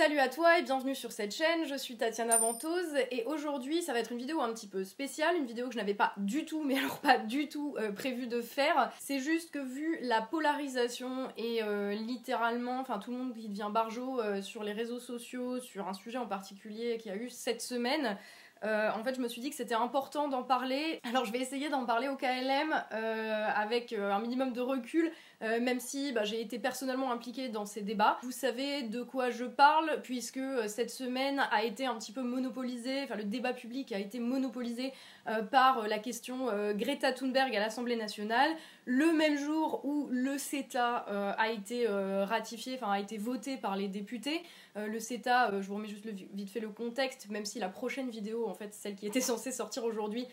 Salut à toi et bienvenue sur cette chaîne, je suis Tatiana Ventose et aujourd'hui ça va être une vidéo un petit peu spéciale, une vidéo que je n'avais pas du tout, mais alors pas du tout euh, prévu de faire. C'est juste que vu la polarisation et euh, littéralement, enfin tout le monde qui devient barjot euh, sur les réseaux sociaux, sur un sujet en particulier qui a eu cette semaine, en fait, je me suis dit que c'était important d'en parler. Alors, je vais essayer d'en parler au KLM avec un minimum de recul, euh, même si bah, j'ai été personnellement impliquée dans ces débats. Vous savez de quoi je parle, puisque euh, cette semaine a été un petit peu monopolisée, enfin le débat public a été monopolisé euh, par la question Greta Thunberg à l'Assemblée nationale, le même jour où le CETA a été ratifié, enfin a été voté par les députés. le CETA, je vous remets juste vite fait le contexte, même si la prochaine vidéo, en fait, celle qui était censée sortir aujourd'hui,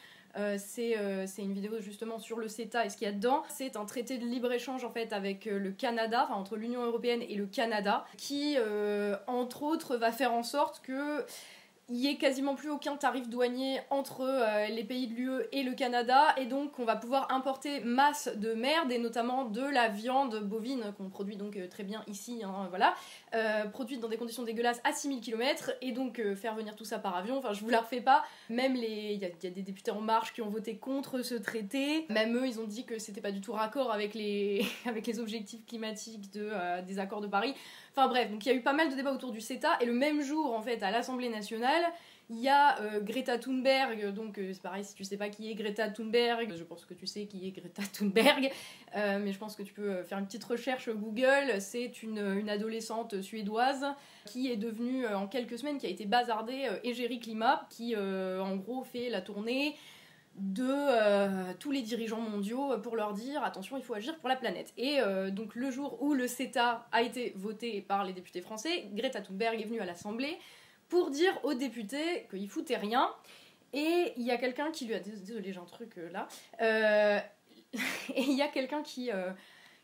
c'est une vidéo justement sur le CETA et ce qu'il y a dedans. C'est un traité de libre-échange en fait avec euh, le Canada, enfin entre l'Union Européenne et le Canada, qui entre autres va faire en sorte que il n'y ait quasiment plus aucun tarif douanier entre euh, les pays de l'UE et le Canada, et donc on va pouvoir importer masse de merde, et notamment de la viande bovine, qu'on produit donc euh, très bien ici, hein, voilà, euh, produite dans des conditions dégueulasses à 6000 km, et donc faire venir tout ça par avion, enfin je vous la refais pas, même les... il y, a des députés en marche qui ont voté contre ce traité, même eux ils ont dit que c'était pas du tout raccord avec les, avec les objectifs climatiques de, des accords de Paris, Enfin bref, donc il y a eu pas mal de débats autour du CETA, et le même jour, en fait, à l'Assemblée nationale, il y a euh, Greta Thunberg, donc euh, c'est pareil, si tu sais pas qui est Greta Thunberg, je pense que tu sais qui est Greta Thunberg, euh, mais je pense que tu peux faire une petite recherche Google. C'est une, adolescente suédoise qui est devenue en quelques semaines, qui a été bazardée égérie climat, qui en gros fait la tournée de tous les dirigeants mondiaux pour leur dire attention, il faut agir pour la planète. Et donc le jour où le CETA a été voté par les députés français, Greta Thunberg est venue à l'Assemblée pour dire aux députés qu'ils foutaient rien. Et il y a quelqu'un qui lui a désolé j'ai un truc euh, là. et il y a quelqu'un qui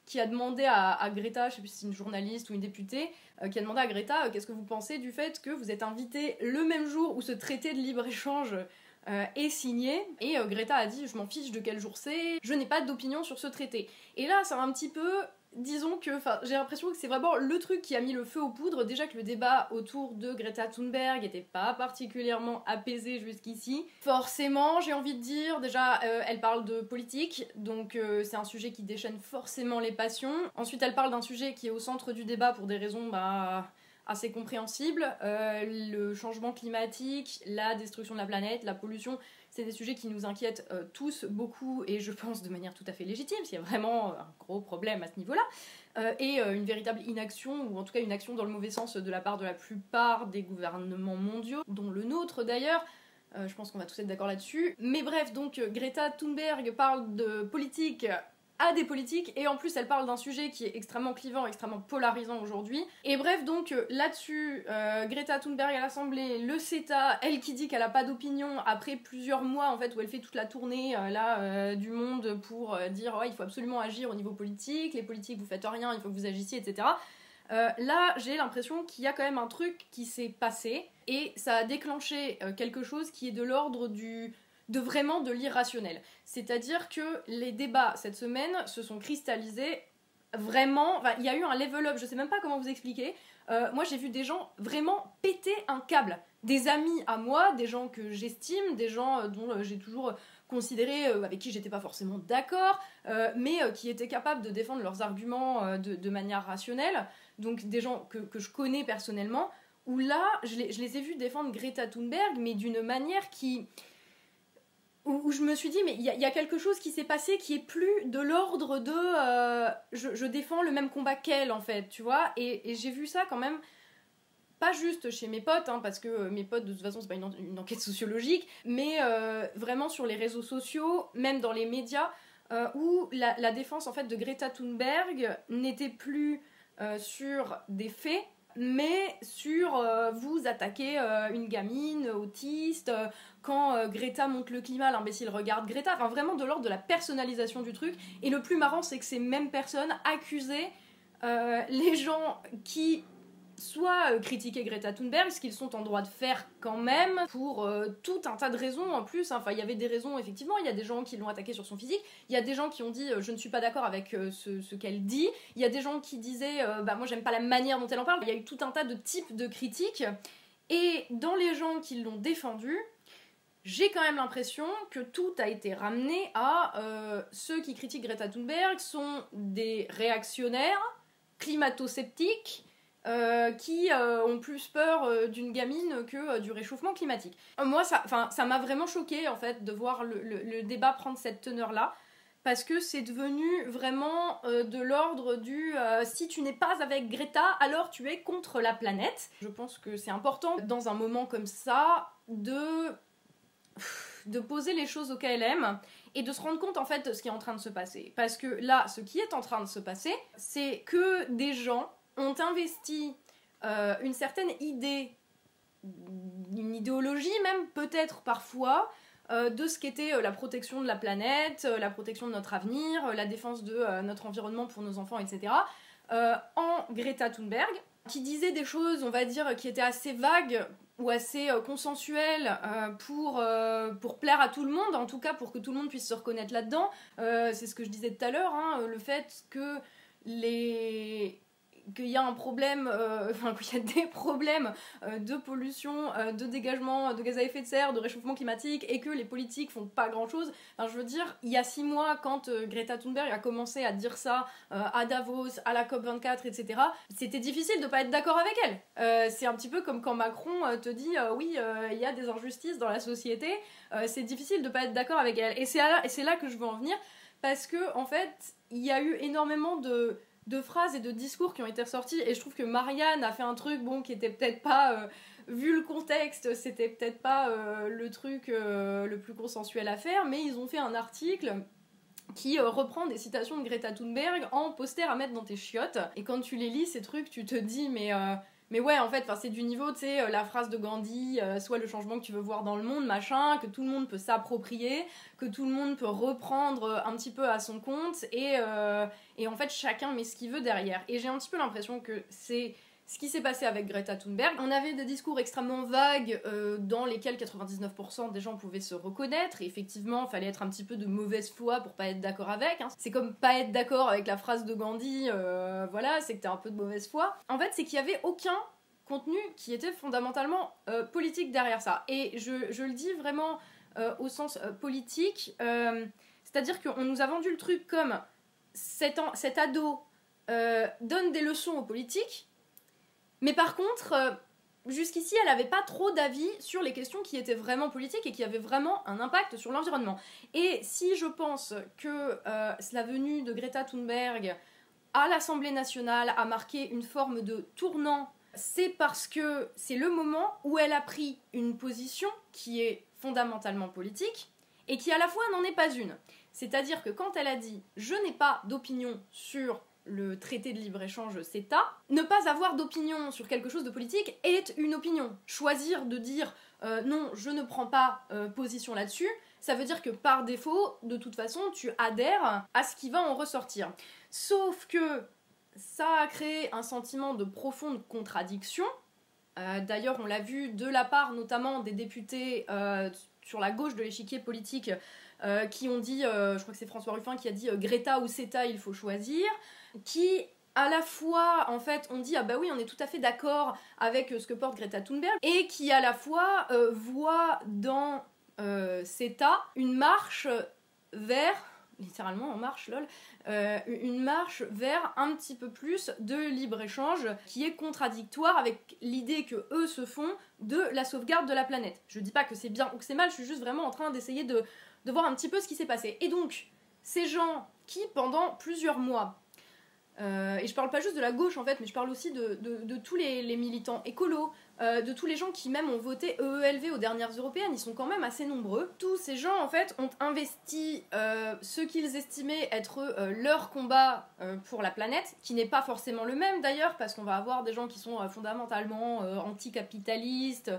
qui a demandé à, Greta, je sais plus si c'est une journaliste ou une députée, qui a demandé à Greta qu'est-ce que vous pensez du fait que vous êtes invité le même jour où ce traité de libre-échange euh, est signé. Et euh, Greta a dit Je m'en fiche de quel jour c'est, je n'ai pas d'opinion sur ce traité. Et là, c'est un petit peu. Disons que j'ai l'impression que c'est vraiment le truc qui a mis le feu aux poudres. Déjà que le débat autour de Greta Thunberg n'était pas particulièrement apaisé jusqu'ici. Forcément, j'ai envie de dire, déjà, euh, elle parle de politique, donc c'est un sujet qui déchaîne forcément les passions. Ensuite, elle parle d'un sujet qui est au centre du débat pour des raisons, bah assez compréhensible. Euh, le changement climatique, la destruction de la planète, la pollution, c'est des sujets qui nous inquiètent euh, tous beaucoup et je pense de manière tout à fait légitime, s'il y a vraiment un gros problème à ce niveau-là. Euh, et une véritable inaction, ou en tout cas une action dans le mauvais sens de la part de la plupart des gouvernements mondiaux, dont le nôtre d'ailleurs. je pense qu'on va tous être d'accord là-dessus. Mais bref, donc Greta Thunberg parle de politique à des politiques et en plus elle parle d'un sujet qui est extrêmement clivant, extrêmement polarisant aujourd'hui. Et bref donc euh, là-dessus, euh, Greta Thunberg à l'Assemblée, le CETA, elle qui dit qu'elle a pas d'opinion après plusieurs mois en fait où elle fait toute la tournée euh, là du monde pour dire il faut absolument agir au niveau politique, les politiques vous faites rien, il faut que vous agissiez, etc. là, j'ai l'impression qu'il y a quand même un truc qui s'est passé et ça a déclenché quelque chose qui est de l'ordre du de vraiment de l'irrationnel. C'est-à-dire que les débats cette semaine se sont cristallisés vraiment. il y a eu un level up, je sais même pas comment vous expliquer. Euh, moi, j'ai vu des gens vraiment péter un câble. Des amis à moi, des gens que j'estime, des gens euh, dont euh, j'ai toujours considéré, avec qui j'étais pas forcément d'accord, mais qui étaient capables de défendre leurs arguments de, manière rationnelle. Donc, des gens que, je connais personnellement, où là, je les, ai vus défendre Greta Thunberg, mais d'une manière qui je me suis dit, mais il y, a quelque chose qui s'est passé qui est plus de l'ordre de euh, je, défends le même combat qu'elle, en fait, tu vois. Et, j'ai vu ça quand même, pas juste chez mes potes, hein, parce que mes potes, de toute façon, c'est pas une, enquête sociologique, mais euh, vraiment sur les réseaux sociaux, même dans les médias, euh, où la, la, défense, en fait, de Greta Thunberg n'était plus sur des faits, mais sur euh, vous attaquer euh, une gamine autiste, euh, quand Greta monte le climat, l'imbécile regarde Greta, enfin vraiment de l'ordre de la personnalisation du truc. Et le plus marrant, c'est que ces mêmes personnes accusaient les gens qui soit critiquer Greta Thunberg, ce qu'ils sont en droit de faire quand même, pour tout un tas de raisons en plus. Enfin, il y avait des raisons, effectivement, il y a des gens qui l'ont attaqué sur son physique, il y a des gens qui ont dit je ne suis pas d'accord avec ce, qu'elle dit, il y a des gens qui disaient bah moi j'aime pas la manière dont elle en parle, il y a eu tout un tas de types de critiques, et dans les gens qui l'ont défendu, j'ai quand même l'impression que tout a été ramené à euh, ceux qui critiquent Greta Thunberg sont des réactionnaires, climato-sceptiques, euh, qui euh, ont plus peur d'une gamine que du réchauffement climatique. moi, ça m'a vraiment choqué en fait de voir le, débat prendre cette teneur-là. Parce que c'est devenu vraiment de l'ordre du si tu n'es pas avec Greta, alors tu es contre la planète. Je pense que c'est important dans un moment comme ça de de poser les choses au KLM et de se rendre compte en fait de ce qui est en train de se passer. Parce que là, ce qui est en train de se passer, c'est que des gens ont investi euh, une certaine idée, une idéologie même peut-être parfois, euh, de ce qu'était euh, la protection de la planète, la protection de notre avenir, la défense de notre environnement pour nos enfants, etc. en Greta Thunberg, qui disait des choses, on va dire, qui étaient assez vagues ou assez consensuel pour, pour plaire à tout le monde, en tout cas pour que tout le monde puisse se reconnaître là-dedans. c'est ce que je disais tout à l'heure, hein, le fait que les, qu'il y a un problème, euh, enfin qu'il y a des problèmes euh, de pollution, euh, de dégagement de gaz à effet de serre, de réchauffement climatique et que les politiques font pas grand chose. Enfin, je veux dire, il y a six mois, quand Greta Thunberg a commencé à dire ça à Davos, à la COP24, etc., c'était difficile de pas être d'accord avec elle. c'est un petit peu comme quand Macron te dit oui, il y a des injustices dans la société, c'est difficile de pas être d'accord avec elle. Et c'est là, là que je veux en venir parce que en fait, il y a eu énormément de de phrases et de discours qui ont été ressortis. Et je trouve que Marianne a fait un truc bon qui était peut-être pas euh, vu le contexte c'était peut-être pas euh, le truc euh, le plus consensuel à faire mais ils ont fait un article qui reprend des citations de Greta Thunberg en poster à mettre dans tes chiottes. Et quand tu les lis ces trucs tu te dis mais mais ouais, en fait, c'est du niveau, tu sais, euh, la phrase de Gandhi, euh, soit le changement que tu veux voir dans le monde, machin, que tout le monde peut s'approprier, que tout le monde peut reprendre euh, un petit peu à son compte, et, et en fait, chacun met ce qu'il veut derrière. Et j'ai un petit peu l'impression que c'est ce qui s'est passé avec Greta Thunberg. On avait des discours extrêmement vagues euh, dans lesquels 99% des gens pouvaient se reconnaître. Et effectivement, fallait être un petit peu de mauvaise foi pour pas être d'accord avec. Hein. C'est comme pas être d'accord avec la phrase de Gandhi, euh, voilà, c'est que t'es un peu de mauvaise foi. En fait, c'est qu'il y avait aucun contenu qui était fondamentalement euh, politique derrière ça. Et je, je le dis vraiment au sens politique, c'est-à-dire qu'on nous a vendu le truc comme cet, cet ado donne des leçons aux politiques mais par contre, euh, jusqu'ici, elle n'avait pas trop d'avis sur les questions qui étaient vraiment politiques et qui avaient vraiment un impact sur l'environnement. Et si je pense que euh, la venue de Greta Thunberg à l'Assemblée nationale a marqué une forme de tournant, c'est parce que c'est le moment où elle a pris une position qui est fondamentalement politique et qui à la fois n'en est pas une. C'est-à-dire que quand elle a dit je n'ai pas d'opinion sur le traité de libre-échange CETA, ne pas avoir d'opinion sur quelque chose de politique est une opinion. Choisir de dire euh, non, je ne prends pas euh, position là-dessus, ça veut dire que par défaut, de toute façon, tu adhères à ce qui va en ressortir. Sauf que ça a créé un sentiment de profonde contradiction. Euh, d'ailleurs, on l'a vu de la part notamment des députés sur la gauche de l'échiquier politique qui ont dit, je crois que c'est François Ruffin qui a dit Greta ou CETA, il faut choisir qui à la fois, en fait, on dit ah bah oui, on est tout à fait d'accord avec euh, ce que porte Greta Thunberg, et qui à la fois euh, voit dans euh, CETA une marche vers, littéralement en marche, lol, une marche vers un petit peu plus de libre-échange qui est contradictoire avec l'idée que eux se font de la sauvegarde de la planète. Je dis pas que c'est bien ou que c'est mal, je suis juste vraiment en train d'essayer de, de voir un petit peu ce qui s'est passé. Et donc, ces gens qui, pendant plusieurs mois, euh, et je parle pas juste de la gauche en fait, mais je parle aussi de, de, tous les, militants écolos, euh, de tous les gens qui même ont voté EELV aux dernières européennes, ils sont quand même assez nombreux. Tous ces gens en fait ont investi euh, ce qu'ils estimaient être leur combat pour la planète, qui n'est pas forcément le même d'ailleurs, parce qu'on va avoir des gens qui sont fondamentalement anticapitalistes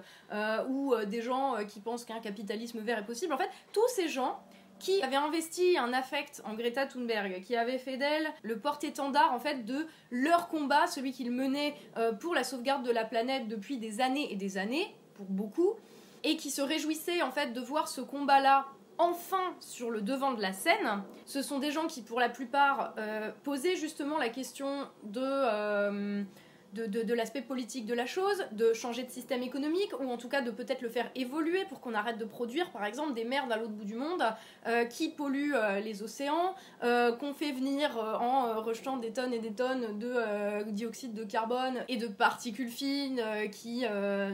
ou des gens qui pensent qu'un capitalisme vert est possible. En fait, tous ces gens qui avait investi un affect en Greta Thunberg, qui avait fait d'elle le porte-étendard en fait de leur combat, celui qu'ils menaient euh, pour la sauvegarde de la planète depuis des années et des années, pour beaucoup, et qui se réjouissait en fait de voir ce combat-là enfin sur le devant de la scène. Ce sont des gens qui, pour la plupart, euh, posaient justement la question de, euh, de, l'aspect politique de la chose, de changer de système économique, ou en tout cas de peut-être le faire évoluer pour qu'on arrête de produire, par exemple, des merdes à l'autre bout du monde euh, qui polluent les océans, qu'on fait venir en rejetant des tonnes et des tonnes de dioxyde de carbone et de particules fines qui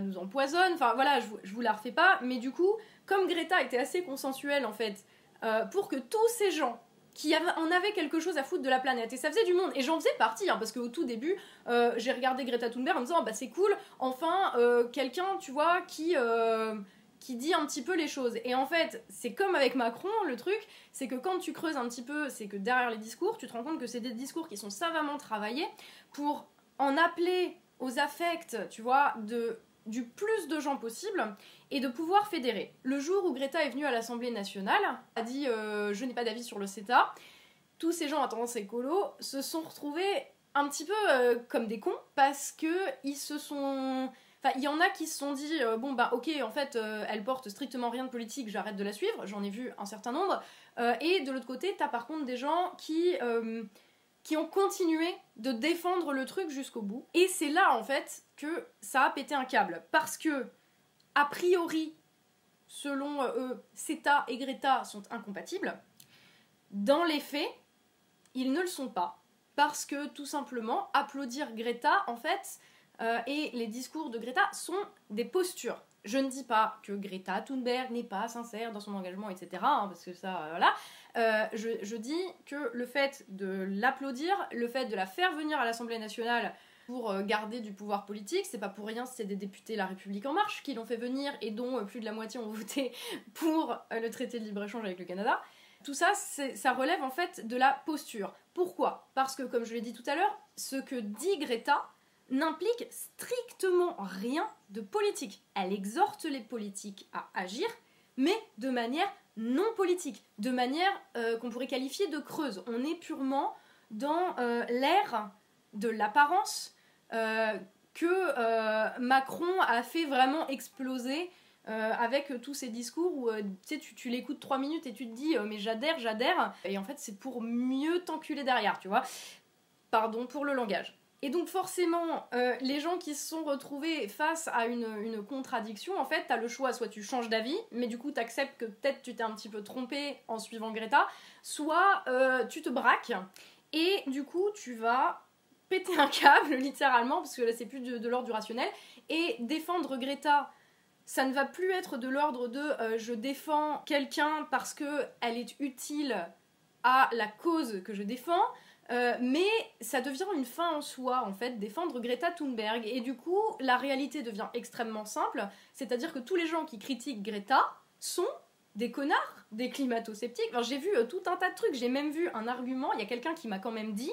nous empoisonnent. Enfin voilà, je, je vous la refais pas, mais du coup, comme Greta était assez consensuelle en fait, euh, pour que tous ces gens qui en avaient quelque chose à foutre de la planète, et ça faisait du monde, et j'en faisais partie, hein, parce qu'au tout début, euh, j'ai regardé Greta Thunberg en me disant, bah c'est cool, enfin, euh, quelqu'un, tu vois, qui qui dit un petit peu les choses. Et en fait, c'est comme avec Macron, le truc, c'est que quand tu creuses un petit peu, c'est que derrière les discours, tu te rends compte que c'est des discours qui sont savamment travaillés pour en appeler aux affects, tu vois, du plus de gens possible et de pouvoir fédérer. Le jour où Greta est venue à l'Assemblée nationale, a dit euh, je n'ai pas d'avis sur le CETA, tous ces gens à tendance écolo se sont retrouvés un petit peu euh, comme des cons parce que ils se sont Enfin, il y en a qui se sont dit euh, bon bah ok en fait elle porte strictement rien de politique, j'arrête de la suivre. J'en ai vu un certain nombre. et de l'autre côté, t'as par contre des gens qui qui ont continué de défendre le truc jusqu'au bout. Et c'est là, en fait, que ça a pété un câble. Parce que, a priori, selon euh, eux, CETA et Greta sont incompatibles. Dans les faits, ils ne le sont pas. Parce que, tout simplement, applaudir Greta, en fait, euh, et les discours de Greta sont des postures. Je ne dis pas que Greta Thunberg n'est pas sincère dans son engagement, etc. Hein, parce que ça, voilà. Euh, je, dis que le fait de l'applaudir, le fait de la faire venir à l'Assemblée nationale pour euh, garder du pouvoir politique, c'est pas pour rien, c'est des députés La République En Marche qui l'ont fait venir et dont euh, plus de la moitié ont voté pour le traité de libre-échange avec le Canada. Tout ça, ça relève en fait de la posture. Pourquoi? Parce que, comme je l'ai dit tout à l'heure, ce que dit Greta n'implique strictement rien de politique. Elle exhorte les politiques à agir, mais de manière non politique, de manière euh, qu'on pourrait qualifier de creuse. On est purement dans euh, l'ère de l'apparence euh, que Macron a fait vraiment exploser avec tous ces discours où tu, tu l'écoutes trois minutes et tu te dis mais j'adhère, j'adhère, et en fait c'est pour mieux t'enculer derrière, tu vois. Pardon pour le langage. Et donc forcément, euh, les gens qui se sont retrouvés face à une, contradiction, en fait, t'as le choix, soit tu changes d'avis, mais du coup t'acceptes que peut-être tu t'es un petit peu trompé en suivant Greta, soit euh, tu te braques, et du coup tu vas péter un câble, littéralement, parce que là c'est plus de, l'ordre du rationnel, et défendre Greta, ça ne va plus être de l'ordre de euh, je défends quelqu'un parce que elle est utile à la cause que je défends, euh, mais ça devient une fin en soi, en fait, défendre Greta Thunberg. Et du coup, la réalité devient extrêmement simple, c'est-à-dire que tous les gens qui critiquent Greta sont des connards, des climato-sceptiques. j'ai vu euh, tout un tas de trucs, j'ai même vu un argument, il y a quelqu'un qui m'a quand même dit,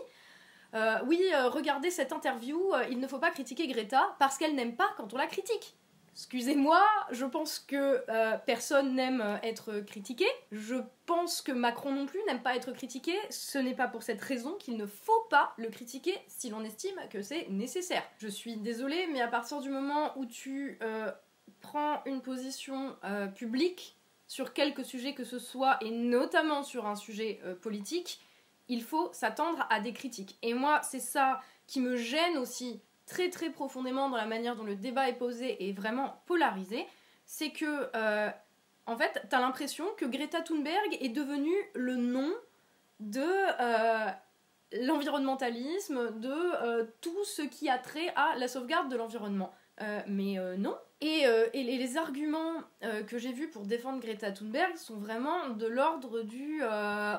euh, oui, regardez cette interview, il ne faut pas critiquer Greta parce qu'elle n'aime pas quand on la critique. Excusez-moi, je pense que euh, personne n'aime euh, être critiqué. Je pense que Macron non plus n'aime pas être critiqué. Ce n'est pas pour cette raison qu'il ne faut pas le critiquer si l'on estime que c'est nécessaire. Je suis désolée, mais à partir du moment où tu euh, prends une position publique sur quelque sujet que ce soit, et notamment sur un sujet politique, il faut s'attendre à des critiques. Et moi, c'est ça qui me gêne aussi très très profondément dans la manière dont le débat est posé et vraiment polarisé, c'est que euh, en fait, t'as l'impression que Greta Thunberg est devenue le nom de euh, l'environnementalisme, de euh, tout ce qui a trait à la sauvegarde de l'environnement. mais non. Et, et, les arguments que j'ai vus pour défendre Greta Thunberg sont vraiment de l'ordre du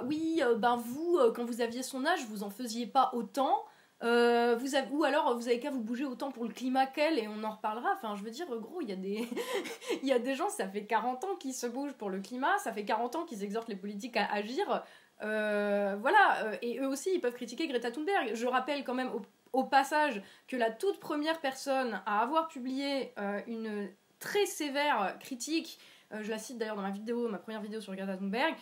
oui, ben vous, quand vous aviez son âge, vous en faisiez pas autant. Euh, vous ou alors vous avez qu'à vous bouger autant pour le climat qu'elle et on en reparlera. Enfin, je veux dire, gros, il y, a des y a des gens, ça fait 40 ans qu'ils se bougent pour le climat, ça fait 40 ans qu'ils exhortent les politiques à agir. Euh, voilà, euh, et eux aussi, ils peuvent critiquer Greta Thunberg. Je rappelle quand même au, au passage que la toute première personne à avoir publié une très sévère critique, je la cite d'ailleurs dans ma vidéo, ma première vidéo sur Greta Thunberg,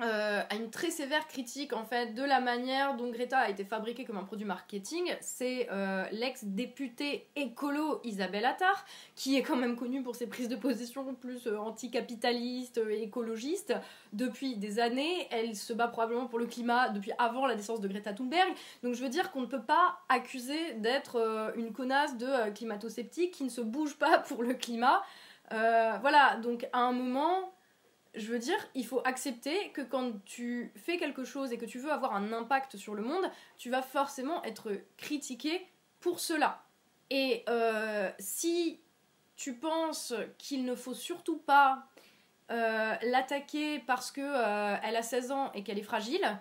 euh, a une très sévère critique en fait de la manière dont Greta a été fabriquée comme un produit marketing. C'est euh, l'ex-députée écolo Isabelle Attard, qui est quand même connue pour ses prises de position plus euh, anticapitalistes et écologistes depuis des années. Elle se bat probablement pour le climat depuis avant la naissance de Greta Thunberg. Donc je veux dire qu'on ne peut pas accuser d'être une connasse de climato-sceptique qui ne se bouge pas pour le climat. voilà, donc à un moment je veux dire, il faut accepter que quand tu fais quelque chose et que tu veux avoir un impact sur le monde, tu vas forcément être critiqué pour cela. Et euh, si tu penses qu'il ne faut surtout pas euh, l'attaquer parce que euh, elle a 16 ans et qu'elle est fragile,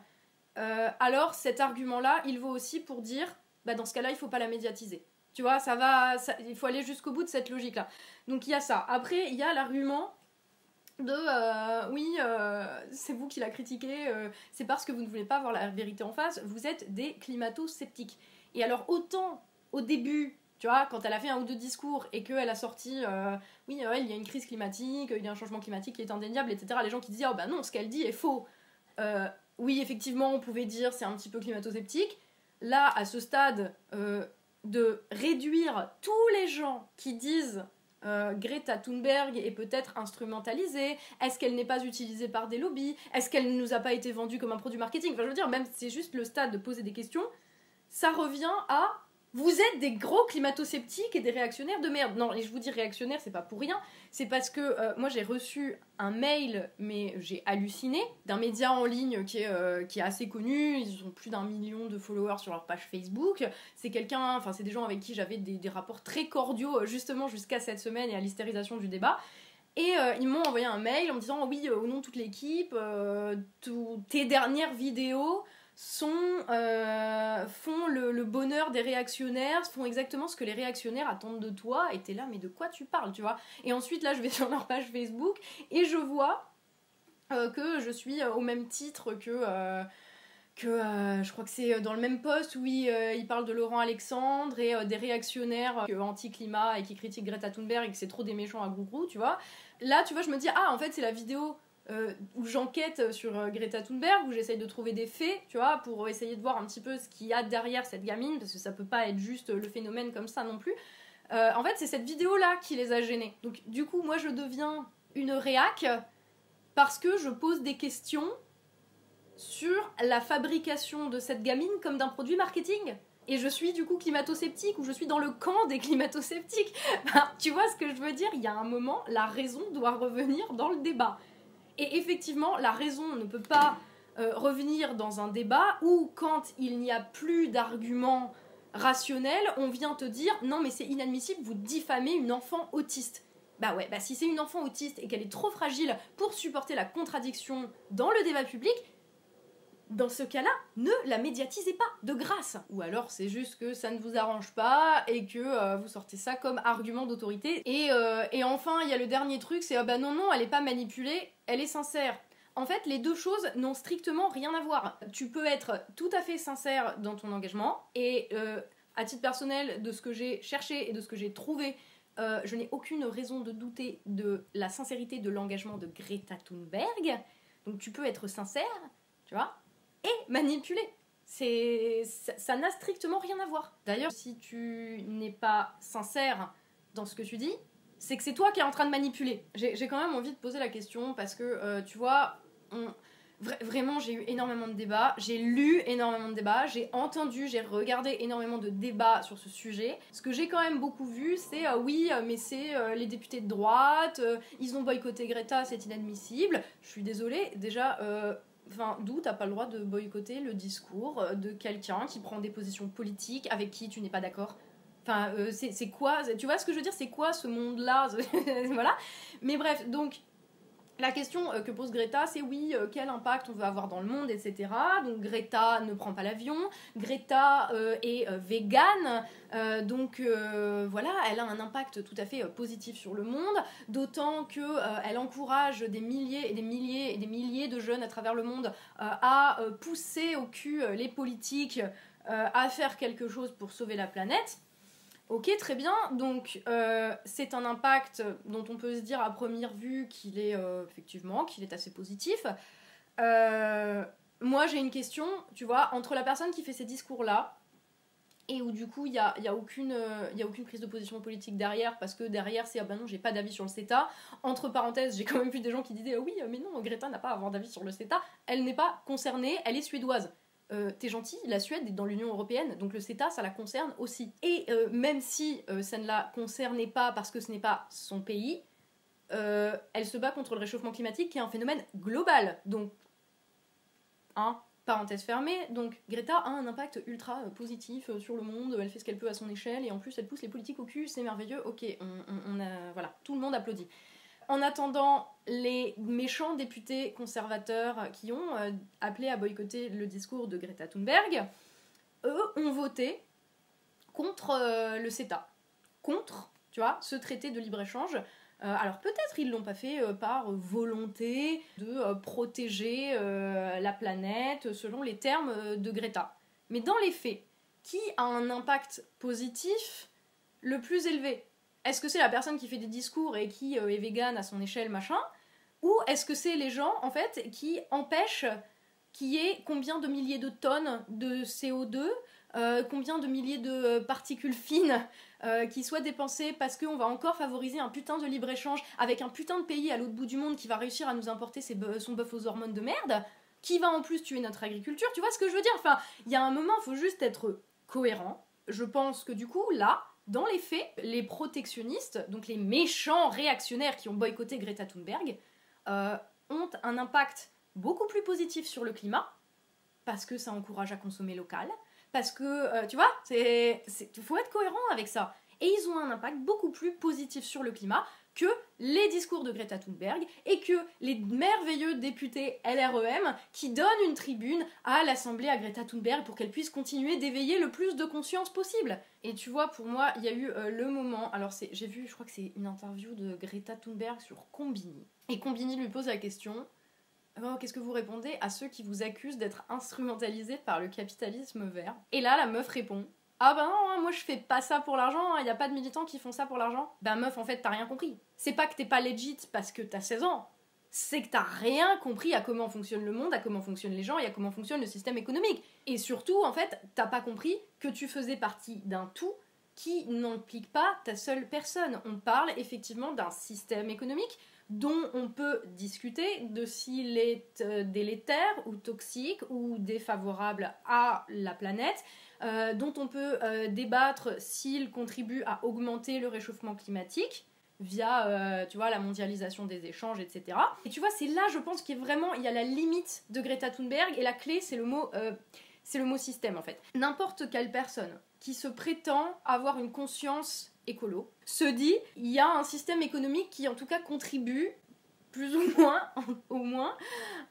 alors cet argument-là, il vaut aussi pour dire, bah dans ce cas-là, il faut pas la médiatiser. Tu vois, ça va, il faut aller jusqu'au bout de cette logique-là. Donc il y a ça. Après, il y a l'argument de euh, oui, euh, c'est vous qui l'a critiqué, euh, c'est parce que vous ne voulez pas voir la vérité en face, vous êtes des climato-sceptiques. Et alors, autant au début, tu vois, quand elle a fait un ou deux discours et qu'elle a sorti, oui, il y a une crise climatique, il y a un changement climatique qui est indéniable, etc., les gens qui disaient, oh bah non, ce qu'elle dit est faux. oui, effectivement, on pouvait dire c'est un petit peu climato-sceptique. Là, à ce stade, de réduire tous les gens qui disent euh, Greta Thunberg est peut-être instrumentalisée. Est-ce qu'elle n'est pas utilisée par des lobbies? Est-ce qu'elle ne nous a pas été vendue comme un produit marketing? Enfin, je veux dire, même c'est juste le stade de poser des questions, ça revient à vous êtes des gros climato-sceptiques et des réactionnaires de merde. Non, et je vous dis réactionnaire, c'est pas pour rien. C'est parce que euh, moi j'ai reçu un mail, mais j'ai halluciné, d'un média en ligne qui est, euh, qui est assez connu. Ils ont plus d'un million de followers sur leur page Facebook. C'est quelqu'un, enfin, c'est des gens avec qui j'avais des, rapports très cordiaux, justement, jusqu'à cette semaine et à l'hystérisation du débat. Et euh, ils m'ont envoyé un mail en me disant Oui, au nom de toute l'équipe, tes dernières vidéos sont, euh, font le, bonheur des réactionnaires, font exactement ce que les réactionnaires attendent de toi, et t'es là, mais de quoi tu parles, tu vois? Et ensuite, là, je vais sur leur page Facebook, et je vois euh, que je suis au même titre que... Euh, que je crois que c'est dans le même poste où il, parle de Laurent Alexandre et des réactionnaires anti-climat et qui critiquent Greta Thunberg et que c'est trop des méchants à groupe tu vois? Là, tu vois, je me dis, ah, en fait, c'est la vidéo euh, où j'enquête sur euh, Greta Thunberg, où j'essaye de trouver des faits, tu vois, pour essayer de voir un petit peu ce qu'il y a derrière cette gamine, parce que ça peut pas être juste le phénomène comme ça non plus. Euh, en fait, c'est cette vidéo-là qui les a gênés. Donc, du coup, moi, je deviens une réac parce que je pose des questions sur la fabrication de cette gamine comme d'un produit marketing. Et je suis du coup climato-sceptique ou je suis dans le camp des climato-sceptiques. tu vois ce que je veux dire? Il y a un moment, la raison doit revenir dans le débat. Et effectivement, la raison ne peut pas euh, revenir dans un débat où, quand il n'y a plus d'arguments rationnels, on vient te dire non, mais c'est inadmissible, vous diffamez une enfant autiste. Bah ouais, bah si c'est une enfant autiste et qu'elle est trop fragile pour supporter la contradiction dans le débat public, dans ce cas-là, ne la médiatisez pas, de grâce. Ou alors c'est juste que ça ne vous arrange pas et que euh, vous sortez ça comme argument d'autorité. Et, euh, et, enfin, il y a le dernier truc, c'est ah bah non, non, elle est pas manipulée, elle est sincère. En fait, les deux choses n'ont strictement rien à voir. Tu peux être tout à fait sincère dans ton engagement et euh, à titre personnel, de ce que j'ai cherché et de ce que j'ai trouvé, je n'ai aucune raison de douter de la sincérité de l'engagement de Greta Thunberg. Donc tu peux être sincère, tu vois, et manipuler. C'est, ça n'a strictement rien à voir. D'ailleurs, si tu n'es pas sincère dans ce que tu dis, c'est que c'est toi qui es en train de manipuler. J'ai quand même envie de poser la question parce que, euh, tu vois, vraiment, j'ai eu énormément de débats, j'ai lu énormément de débats, j'ai entendu, j'ai regardé énormément de débats sur ce sujet. Ce que j'ai quand même beaucoup vu, c'est euh, oui, euh, mais c'est les députés de droite, ils ont boycotté Greta, c'est inadmissible. Je suis désolée, déjà, Enfin, d'où t'as pas le droit de boycotter le discours euh, de quelqu'un qui prend des positions politiques avec qui tu n'es pas d'accord. Enfin, euh, c'est quoi Tu vois ce que je veux dire? C'est quoi ce monde-là? Voilà. Mais bref, donc la question euh, que pose Greta, c'est oui, euh, quel impact on veut avoir dans le monde, etc. Donc Greta ne prend pas l'avion, Greta euh, est végane, donc voilà, elle a un impact tout à fait positif sur le monde, d'autant qu'elle encourage des milliers et des milliers et des milliers de jeunes à travers le monde à pousser au cul les politiques à faire quelque chose pour sauver la planète. Ok, très bien. Donc, euh, c'est un impact dont on peut se dire à première vue qu'il est euh, effectivement qu'il est assez positif. Euh, moi, j'ai une question, tu vois, entre la personne qui fait ces discours-là et où du coup il n'y a, y a, aucune, prise de position politique derrière parce que derrière c'est ah ben non j'ai pas d'avis sur le CETA entre parenthèses j'ai quand même vu des gens qui disaient oui mais non Greta n'a pas à avoir d'avis sur le CETA elle n'est pas concernée elle est suédoise euh, t'es gentil, la Suède est dans l'Union Européenne, donc le CETA, ça la concerne aussi. Et euh, même si ça ne la concernait pas parce que ce n'est pas son pays, elle se bat contre le réchauffement climatique qui est un phénomène global. Donc, hein, parenthèse fermée, donc Greta a un impact ultra euh, positif euh, sur le monde, elle fait ce qu'elle peut à son échelle, et en plus elle pousse les politiques au cul, c'est merveilleux, ok, on, a, voilà, tout le monde applaudit. En attendant, les méchants députés conservateurs qui ont euh, appelé à boycotter le discours de Greta Thunberg, eux ont voté contre le CETA, contre, tu vois, ce traité de libre-échange. Euh, alors peut-être ils l'ont pas fait euh, par volonté de euh, protéger la planète selon les termes de Greta. Mais dans les faits, qui a un impact positif le plus élevé? Est-ce que c'est la personne qui fait des discours et qui est végane à son échelle, machin Ou est-ce que c'est les gens, en fait, qui empêchent qu'il y ait combien de milliers de tonnes de CO2 euh, combien de milliers de euh, particules fines euh, qui soient dépensées parce qu'on va encore favoriser un putain de libre-échange avec un putain de pays à l'autre bout du monde qui va réussir à nous importer son bœuf aux hormones de merde, qui va en plus tuer notre agriculture, tu vois ce que je veux dire? Enfin, il y a un moment, il faut juste être cohérent. Je pense que du coup, là, dans les faits, les protectionnistes, donc les méchants réactionnaires qui ont boycotté Greta Thunberg, ont un impact beaucoup plus positif sur le climat, parce que ça encourage à consommer local, parce que, euh, tu vois, c'est, faut être cohérent avec ça. Et ils ont un impact beaucoup plus positif sur le climat que les discours de Greta Thunberg et que les merveilleux députés LREM qui donnent une tribune à l'Assemblée à Greta Thunberg pour qu'elle puisse continuer d'éveiller le plus de conscience possible. Et tu vois, pour moi, il y a eu euh, le moment. Alors, j'ai vu, je crois que c'est une interview de Greta Thunberg sur Combini. Et Combini lui pose la question Oh, qu'est-ce que vous répondez à ceux qui vous accusent d'être instrumentalisés par le capitalisme vert? Et là, la meuf répond ah bah non, hein, moi je fais pas ça pour l'argent, il hein, y a pas de militants qui font ça pour l'argent. Bah meuf, en fait, t'as rien compris. C'est pas que t'es pas legit parce que t'as 16 ans, c'est que t'as rien compris à comment fonctionne le monde, à comment fonctionnent les gens et à comment fonctionne le système économique. Et surtout, en fait, t'as pas compris que tu faisais partie d'un tout qui n'implique pas ta seule personne. On parle effectivement d'un système économique dont on peut discuter de s'il est euh, délétère ou toxique ou défavorable à la planète, euh, dont on peut euh, débattre s'il contribue à augmenter le réchauffement climatique via tu vois la mondialisation des échanges etc et tu vois c'est là je pense qu'il y a vraiment il y a la limite de Greta Thunberg et la clé c'est le mot c'est le mot système en fait. N'importe quelle personne qui se prétend avoir une conscience écolo, se dit il y a un système économique qui en tout cas contribue plus ou moins, au moins,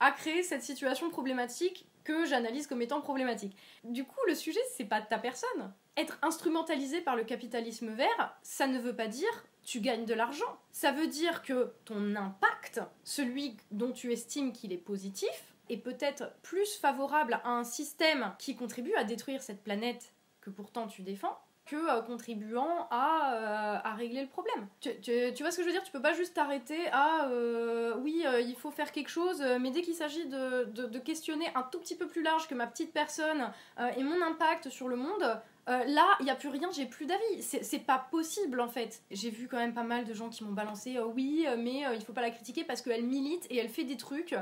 à créer cette situation problématique que j'analyse comme étant problématique. Du coup, le sujet, c'est pas ta personne. Être instrumentalisé par le capitalisme vert, ça ne veut pas dire tu gagnes de l'argent. Ça veut dire que ton impact, celui dont tu estimes qu'il est positif, est peut-être plus favorable à un système qui contribue à détruire cette planète que pourtant tu défends, que euh, contribuant à, euh, à, régler le problème. Tu, tu, vois ce que je veux dire? Tu peux pas juste t'arrêter à euh, oui, il faut faire quelque chose, mais dès qu'il s'agit de, de, questionner un tout petit peu plus large que ma petite personne et mon impact sur le monde, là, il n'y a plus rien, j'ai plus d'avis. C'est pas possible en fait. J'ai vu quand même pas mal de gens qui m'ont balancé oui, mais il faut pas la critiquer parce qu'elle milite et elle fait des trucs,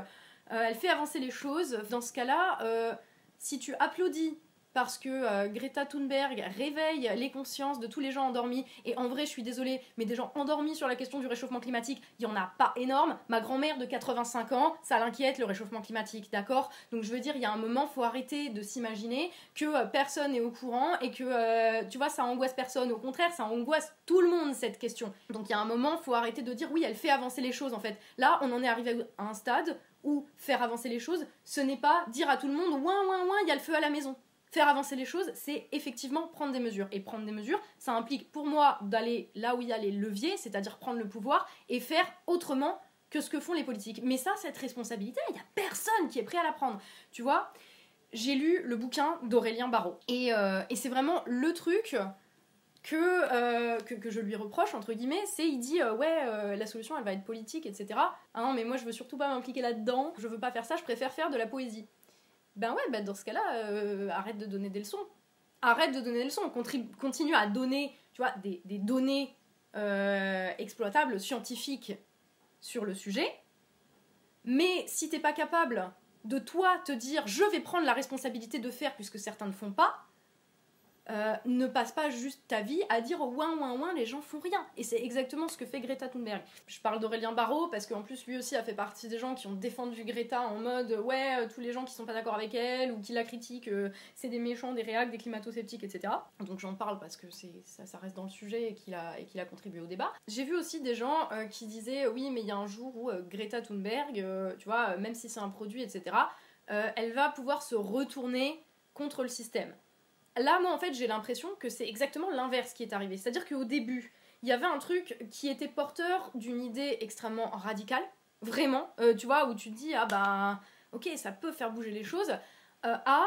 elle fait avancer les choses. Dans ce cas-là, si tu applaudis parce que euh, Greta Thunberg réveille les consciences de tous les gens endormis. Et en vrai, je suis désolée, mais des gens endormis sur la question du réchauffement climatique, il y en a pas énorme. Ma grand-mère de 85 ans, ça l'inquiète le réchauffement climatique, d'accord? Donc je veux dire, il y a un moment, faut arrêter de s'imaginer que euh, personne n'est au courant et que, euh, tu vois, ça angoisse personne. Au contraire, ça angoisse tout le monde cette question. Donc il y a un moment, faut arrêter de dire oui, elle fait avancer les choses en fait. Là, on en est arrivé à un stade où faire avancer les choses, ce n'est pas dire à tout le monde ouin ouin ouin, il y a le feu à la maison faire avancer les choses, c'est effectivement prendre des mesures. Et prendre des mesures, ça implique pour moi d'aller là où il y a les leviers, c'est-à-dire prendre le pouvoir et faire autrement que ce que font les politiques. Mais ça, cette responsabilité, il n'y a personne qui est prêt à la prendre. Tu vois, j'ai lu le bouquin d'Aurélien Barraud. Et, euh, et c'est vraiment le truc que, euh, que, que, je lui reproche, entre guillemets, c'est il dit ouais, la solution elle va être politique, etc. Ah non, mais moi je veux surtout pas m'impliquer là-dedans, je veux pas faire ça, je préfère faire de la poésie. Ben ouais, ben dans ce cas-là, arrête de donner des leçons. Arrête de donner des leçons, continue à donner, tu vois, des, données exploitables, scientifiques sur le sujet. Mais si t'es pas capable de toi te dire je vais prendre la responsabilité de faire puisque certains ne font pas, euh, ne passe pas juste ta vie à dire ouin ouin ouin les gens font rien. Et c'est exactement ce que fait Greta Thunberg. Je parle d'Aurélien Barraud parce qu'en plus lui aussi a fait partie des gens qui ont défendu Greta en mode ouais euh, tous les gens qui sont pas d'accord avec elle ou qui la critiquent euh, c'est des méchants des réacs des climato-sceptiques etc donc j'en parle parce que ça, ça, reste dans le sujet et qu'il a, et qu'il a contribué au débat. J'ai vu aussi des gens qui disaient oui mais il y a un jour où Greta Thunberg tu vois même si c'est un produit etc elle va pouvoir se retourner contre le système Là, moi, en fait, j'ai l'impression que c'est exactement l'inverse qui est arrivé. C'est-à-dire qu'au début, il y avait un truc qui était porteur d'une idée extrêmement radicale, vraiment, euh, tu vois, où tu dis, ah bah, ok, ça peut faire bouger les choses, euh, à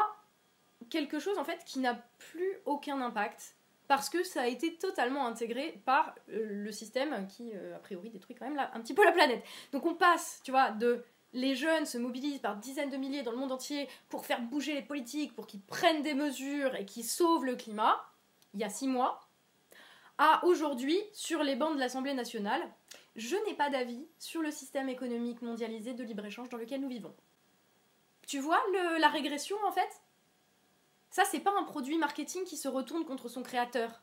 quelque chose, en fait, qui n'a plus aucun impact, parce que ça a été totalement intégré par euh, le système qui, a priori, détruit quand même un petit peu la planète. Donc on passe, tu vois, de les jeunes se mobilisent par dizaines de milliers dans le monde entier pour faire bouger les politiques, pour qu'ils prennent des mesures et qu'ils sauvent le climat, il y a six mois, à aujourd'hui, sur les bancs de l'Assemblée nationale, je n'ai pas d'avis sur le système économique mondialisé de libre-échange dans lequel nous vivons. Tu vois la régression en fait? Ça, c'est pas un produit marketing qui se retourne contre son créateur.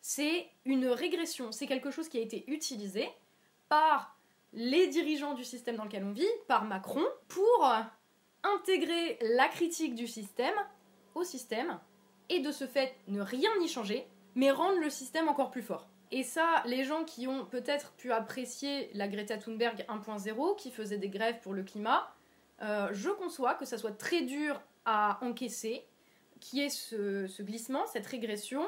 C'est une régression, c'est quelque chose qui a été utilisé par les dirigeants du système dans lequel on vit, par Macron, pour intégrer la critique du système au système, et de ce fait ne rien y changer, mais rendre le système encore plus fort. Et ça, les gens qui ont peut-être pu apprécier la Greta Thunberg 1.0, qui faisait des grèves pour le climat, euh, je conçois que ça soit très dur à encaisser, qui est ce, glissement, cette régression,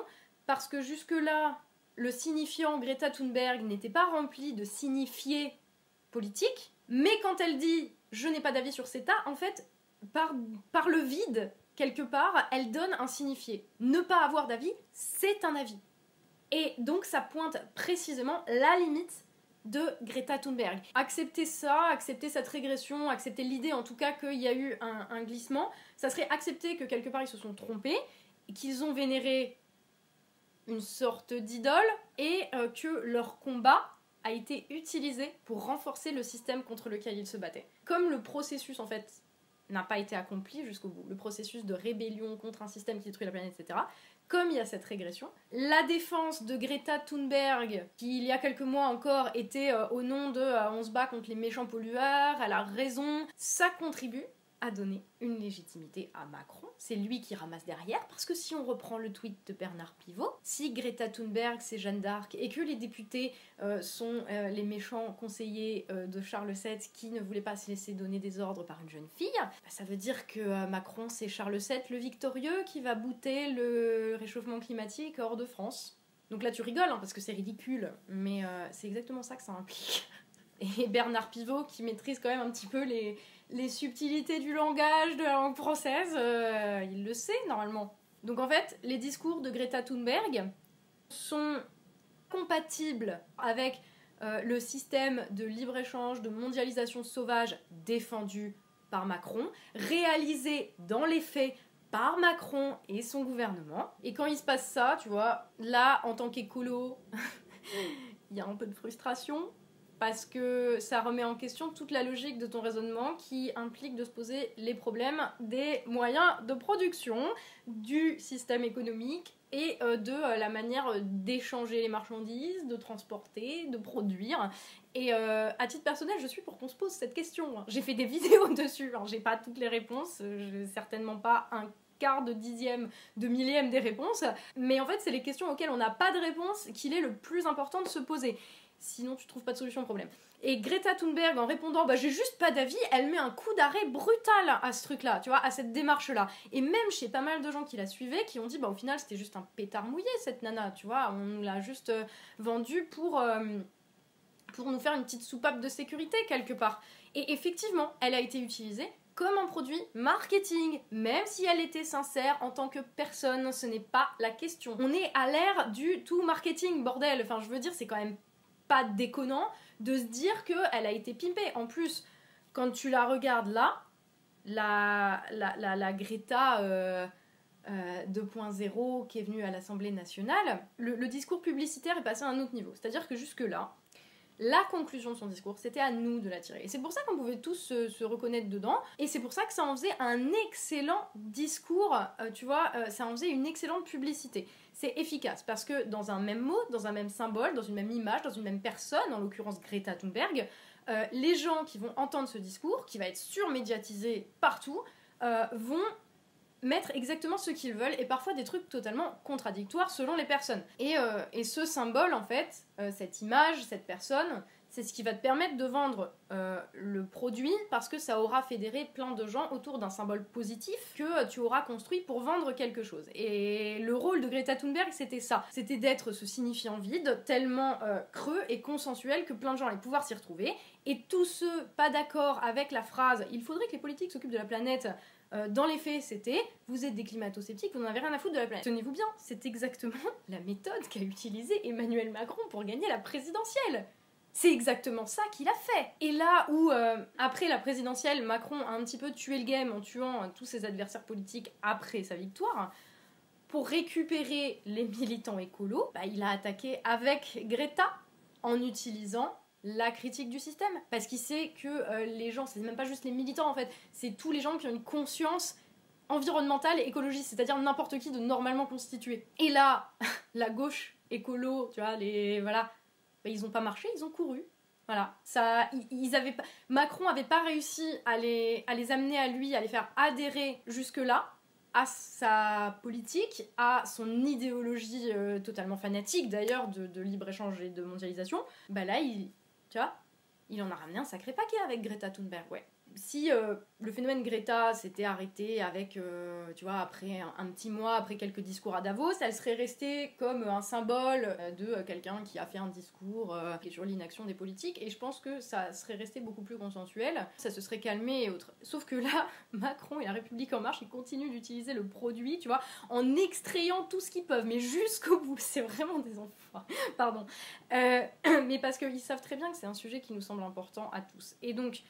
parce que jusque-là, le signifiant Greta Thunberg n'était pas rempli de signifier politique, mais quand elle dit je n'ai pas d'avis sur CETA, en fait, par, par le vide, quelque part, elle donne un signifié. Ne pas avoir d'avis, c'est un avis. Et donc ça pointe précisément la limite de Greta Thunberg. Accepter ça, accepter cette régression, accepter l'idée en tout cas qu'il y a eu un, glissement, ça serait accepter que quelque part ils se sont trompés, qu'ils ont vénéré une sorte d'idole et euh, que leur combat a été utilisé pour renforcer le système contre lequel il se battait. Comme le processus en fait n'a pas été accompli jusqu'au bout, le processus de rébellion contre un système qui détruit la planète, etc. Comme il y a cette régression, la défense de Greta Thunberg, qui il y a quelques mois encore était euh, au nom de euh, on se bat contre les méchants pollueurs, elle a raison, ça contribue à donner une légitimité à Macron. C'est lui qui ramasse derrière, parce que si on reprend le tweet de Bernard Pivot, si Greta Thunberg c'est Jeanne d'Arc et que les députés euh, sont euh, les méchants conseillers euh, de Charles VII qui ne voulaient pas se laisser donner des ordres par une jeune fille, bah, ça veut dire que Macron c'est Charles VII le victorieux qui va bouter le réchauffement climatique hors de France. Donc là tu rigoles hein, parce que c'est ridicule, mais c'est exactement ça que ça implique. Et Bernard Pivot qui maîtrise quand même un petit peu les, les subtilités du langage de la langue française, euh, il le sait normalement. Donc en fait, les discours de Greta Thunberg sont compatibles avec euh, le système de libre-échange, de mondialisation sauvage défendu par Macron, réalisé dans les faits par Macron et son gouvernement. Et quand il se passe ça, tu vois, là, en tant qu'écolo, il y a un peu de frustration, parce que ça remet en question toute la logique de ton raisonnement qui implique de se poser les problèmes des moyens de production, du système économique et euh, de euh, la manière d'échanger les marchandises, de transporter, de produire. Et euh, à titre personnel, je suis pour qu'on se pose cette question. J'ai fait des vidéos dessus, hein. j'ai pas toutes les réponses, j'ai certainement pas un quart de dixième, de millième des réponses, mais en fait c'est les questions auxquelles on n'a pas de réponse qu'il est le plus important de se poser sinon tu trouves pas de solution au problème. Et Greta Thunberg, en répondant, bah j'ai juste pas d'avis, elle met un coup d'arrêt brutal à ce truc-là, tu vois, à cette démarche-là. Et même chez pas mal de gens qui la suivaient, qui ont dit, bah au final c'était juste un pétard mouillé cette nana, tu vois, on l'a juste euh, vendue pour, euh, pour nous faire une petite soupape de sécurité quelque part. Et effectivement, elle a été utilisée comme un produit marketing, même si elle était sincère en tant que personne, ce n'est pas la question. On est à l'ère du tout marketing, bordel. Enfin, je veux dire, c'est quand même pas déconnant de se dire qu'elle a été pimpée. En plus, quand tu la regardes là, la, Greta 2.0 euh, euh, qui est venue à l'Assemblée nationale, le, discours publicitaire est passé à un autre niveau. C'est-à-dire que jusque-là, la conclusion de son discours, c'était à nous de la tirer. Et c'est pour ça qu'on pouvait tous se, reconnaître dedans. Et c'est pour ça que ça en faisait un excellent discours, euh, tu vois, ça en faisait une excellente publicité. C'est efficace parce que dans un même mot, dans un même symbole, dans une même image, dans une même personne, en l'occurrence Greta Thunberg, euh, les gens qui vont entendre ce discours, qui va être surmédiatisé partout, vont mettre exactement ce qu'ils veulent et parfois des trucs totalement contradictoires selon les personnes. Et, euh, ce symbole, en fait, euh, cette image, cette personne, c'est ce qui va te permettre de vendre euh, le produit parce que ça aura fédéré plein de gens autour d'un symbole positif que tu auras construit pour vendre quelque chose. Et le rôle de Greta Thunberg, c'était ça. C'était d'être ce signifiant vide, tellement creux et consensuel que plein de gens allaient pouvoir s'y retrouver. Et tous ceux pas d'accord avec la phrase il faudrait que les politiques s'occupent de la planète euh, dans les faits, c'était vous êtes des climato-sceptiques, vous n'en avez rien à foutre de la planète. Tenez-vous bien, c'est exactement la méthode qu'a utilisée Emmanuel Macron pour gagner la présidentielle. C'est exactement ça qu'il a fait. Et là où, euh, après la présidentielle, Macron a un petit peu tué le game en tuant euh, tous ses adversaires politiques après sa victoire, pour récupérer les militants écolos, bah, il a attaqué avec Greta en utilisant la critique du système. Parce qu'il sait que euh, les gens, c'est même pas juste les militants en fait, c'est tous les gens qui ont une conscience environnementale et écologiste, c'est-à-dire n'importe qui de normalement constitué. Et là, la gauche écolo, tu vois, les. Voilà. Bah, ils ont pas marché, ils ont couru. Voilà, ça, ils avaient Macron avait pas réussi à les, à les amener à lui, à les faire adhérer jusque-là à sa politique, à son idéologie euh, totalement fanatique d'ailleurs de, de libre-échange et de mondialisation. Bah là, il, tu vois Il en a ramené un sacré paquet avec Greta Thunberg, ouais si euh, le phénomène Greta s'était arrêté avec, euh, tu vois, après un, petit mois, après quelques discours à Davos, elle serait restée comme un symbole euh, de quelqu'un qui a fait un discours sur l'inaction des politiques, et je pense que ça serait resté beaucoup plus consensuel, ça se serait calmé et autres. Sauf que là, Macron et la République En Marche, ils continuent d'utiliser le produit, tu vois, en extrayant tout ce qu'ils peuvent, mais jusqu'au bout. C'est vraiment des enfants. Pardon. mais parce qu'ils savent très bien que c'est un sujet qui nous semble important à tous. Et donc,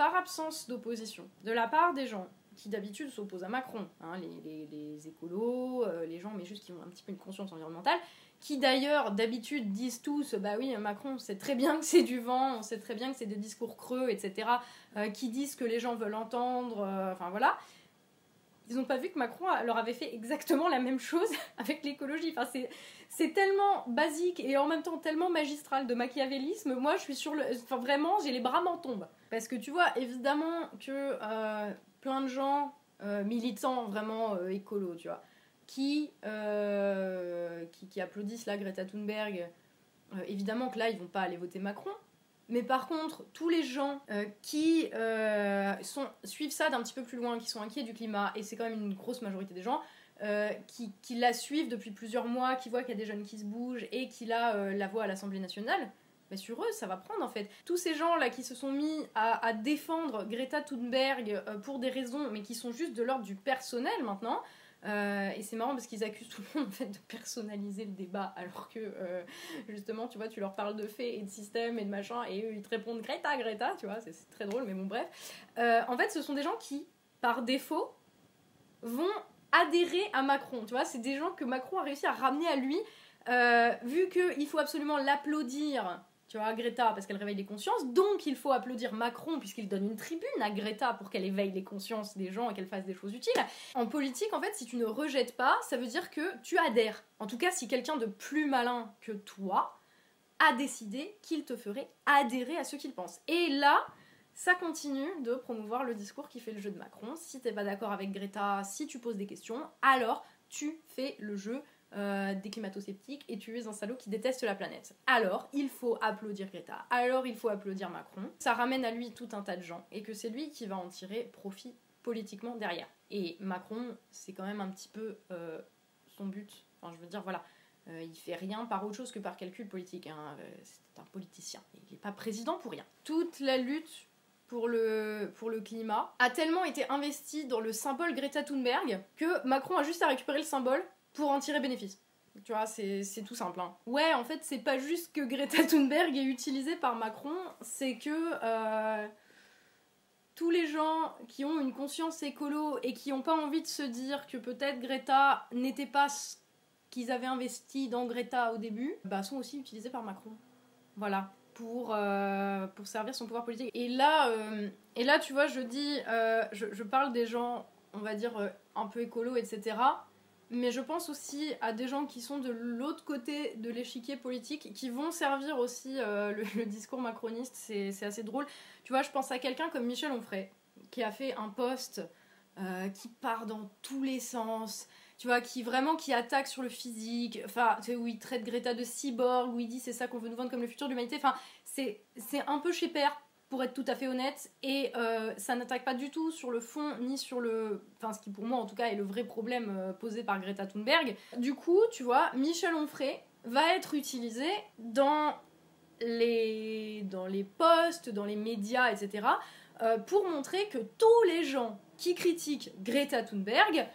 par absence d'opposition de la part des gens qui d'habitude s'opposent à Macron, hein, les, écolos, euh, les gens mais juste qui ont un petit peu une conscience environnementale, qui d'ailleurs d'habitude disent tous bah oui Macron c'est très bien que c'est du vent, on sait très bien que c'est des discours creux, etc. Euh, qui disent que les gens veulent entendre, euh, enfin voilà. Ils n'ont pas vu que Macron leur avait fait exactement la même chose avec l'écologie. Enfin, c'est tellement basique et en même temps tellement magistral de machiavélisme. Moi, je suis sur le. Enfin, vraiment, j'ai les bras m'en tombent. Parce que tu vois, évidemment que euh, plein de gens euh, militants vraiment euh, tu vois, qui, qui, qui, applaudissent la Greta Thunberg, évidemment que là, ils vont pas aller voter Macron. Mais par contre, tous les gens qui suivent ça d'un petit peu plus loin, qui sont inquiets du climat, et c'est quand même une grosse majorité des gens, euh, qui, la suivent depuis plusieurs mois, qui voient qu'il y a des jeunes qui se bougent et qui la, euh, la voient à l'Assemblée nationale, mais sur eux, ça va prendre en fait. Tous ces gens-là qui se sont mis à, défendre Greta Thunberg euh, pour des raisons, mais qui sont juste de l'ordre du personnel maintenant. et c'est marrant parce qu'ils accusent tout le monde en fait de personnaliser le débat, alors que justement, tu vois, tu leur parles de faits et de système et de machin, et eux ils te répondent Greta, Greta, tu vois, c'est très drôle, mais bon, bref. en fait, ce sont des gens qui, par défaut, vont adhérer à Macron. Tu vois, c'est des gens que Macron a réussi à ramener à lui, euh, vu qu'il faut absolument l'applaudir. Tu vois, Greta, parce qu'elle réveille les consciences, donc il faut applaudir Macron, puisqu'il donne une tribune à Greta pour qu'elle éveille les consciences des gens et qu'elle fasse des choses utiles. En politique, en fait, si tu ne rejettes pas, ça veut dire que tu adhères. En tout cas, si quelqu'un de plus malin que toi a décidé qu'il te ferait adhérer à ce qu'il pense. Et là, ça continue de promouvoir le discours qui fait le jeu de Macron. Si t'es pas d'accord avec Greta, si tu poses des questions, alors tu fais le jeu euh, des climato-sceptiques et tu es un salaud qui déteste la planète. Alors, il faut applaudir Greta, alors il faut applaudir Macron. Ça ramène à lui tout un tas de gens et que c'est lui qui va en tirer profit politiquement derrière. Et Macron, c'est quand même un petit peu euh, son but. Enfin, je veux dire, voilà. Euh, il fait rien par autre chose que par calcul politique. Hein. c'est un politicien. Il n'est pas président pour rien. Toute la lutte pour le, pour le climat a tellement été investi dans le symbole Greta Thunberg que Macron a juste à récupérer le symbole pour en tirer bénéfice. Tu vois, c'est tout simple. Hein. Ouais, en fait, c'est pas juste que Greta Thunberg est utilisée par Macron, c'est que euh, tous les gens qui ont une conscience écolo et qui n'ont pas envie de se dire que peut-être Greta n'était pas ce qu'ils avaient investi dans Greta au début, bah, sont aussi utilisés par Macron. Voilà. Pour, euh, pour servir son pouvoir politique. Et là, euh, et là tu vois, je dis, je, je, parle des gens, on va dire, un peu écolo, etc mais je pense aussi à des gens qui sont de l'autre côté de l'échiquier politique, qui vont servir aussi euh, le, discours macroniste, c'est assez drôle. Tu vois, je pense à quelqu'un comme Michel Onfray, qui a fait un post euh, qui part dans tous les sens, tu vois, qui vraiment qui attaque sur le physique, enfin, tu sais, où il traite Greta de cyborg, où il dit c'est ça qu'on veut nous vendre comme le futur de l'humanité, enfin, c'est un peu chez père pour être tout à fait honnête, et euh, ça n'attaque pas du tout sur le fond, ni sur le... Enfin, ce qui pour moi en tout cas est le vrai problème euh, posé par Greta Thunberg. Du coup, tu vois, Michel Onfray va être utilisé dans les, dans posts, dans les médias, etc., euh, pour montrer que tous les gens qui critiquent Greta Thunberg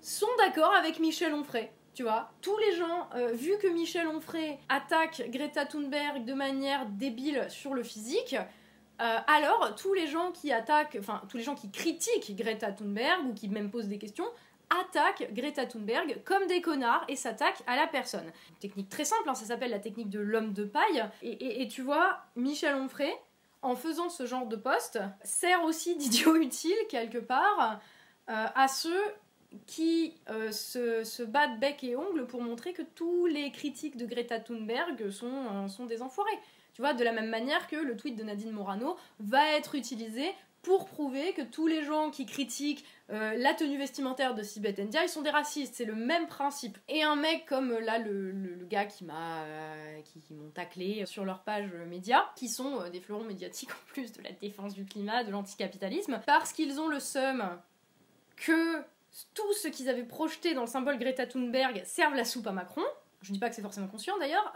sont d'accord avec Michel Onfray. Tu vois, tous les gens, vu que Michel Onfray attaque Greta Thunberg de manière débile sur le physique, euh, alors, tous les gens qui attaquent, enfin, tous les gens qui critiquent Greta Thunberg ou qui même posent des questions, attaquent Greta Thunberg comme des connards et s'attaquent à la personne. Technique très simple, hein, ça s'appelle la technique de l'homme de paille. Et, tu vois, Michel Onfray, en faisant ce genre de poste, sert aussi d'idiot utile quelque part euh, à ceux qui euh, se, battent bec et ongle pour montrer que tous les critiques de Greta Thunberg sont des enfoirés. Tu vois, de la même manière que le tweet de Nadine Morano va être utilisé pour prouver que tous les gens qui critiquent euh, la tenue vestimentaire de Sibeth India, ils sont des racistes. C'est le même principe. Et un mec comme euh, là, le, gars qui m'a euh, qui, m'ont taclé sur leur page média, qui sont des fleurons médiatiques en plus de la défense du climat, de l'anticapitalisme, parce qu'ils ont le seum que tout ce qu'ils avaient projeté dans le symbole Greta Thunberg serve la soupe à Macron. Je dis pas que c'est forcément conscient d'ailleurs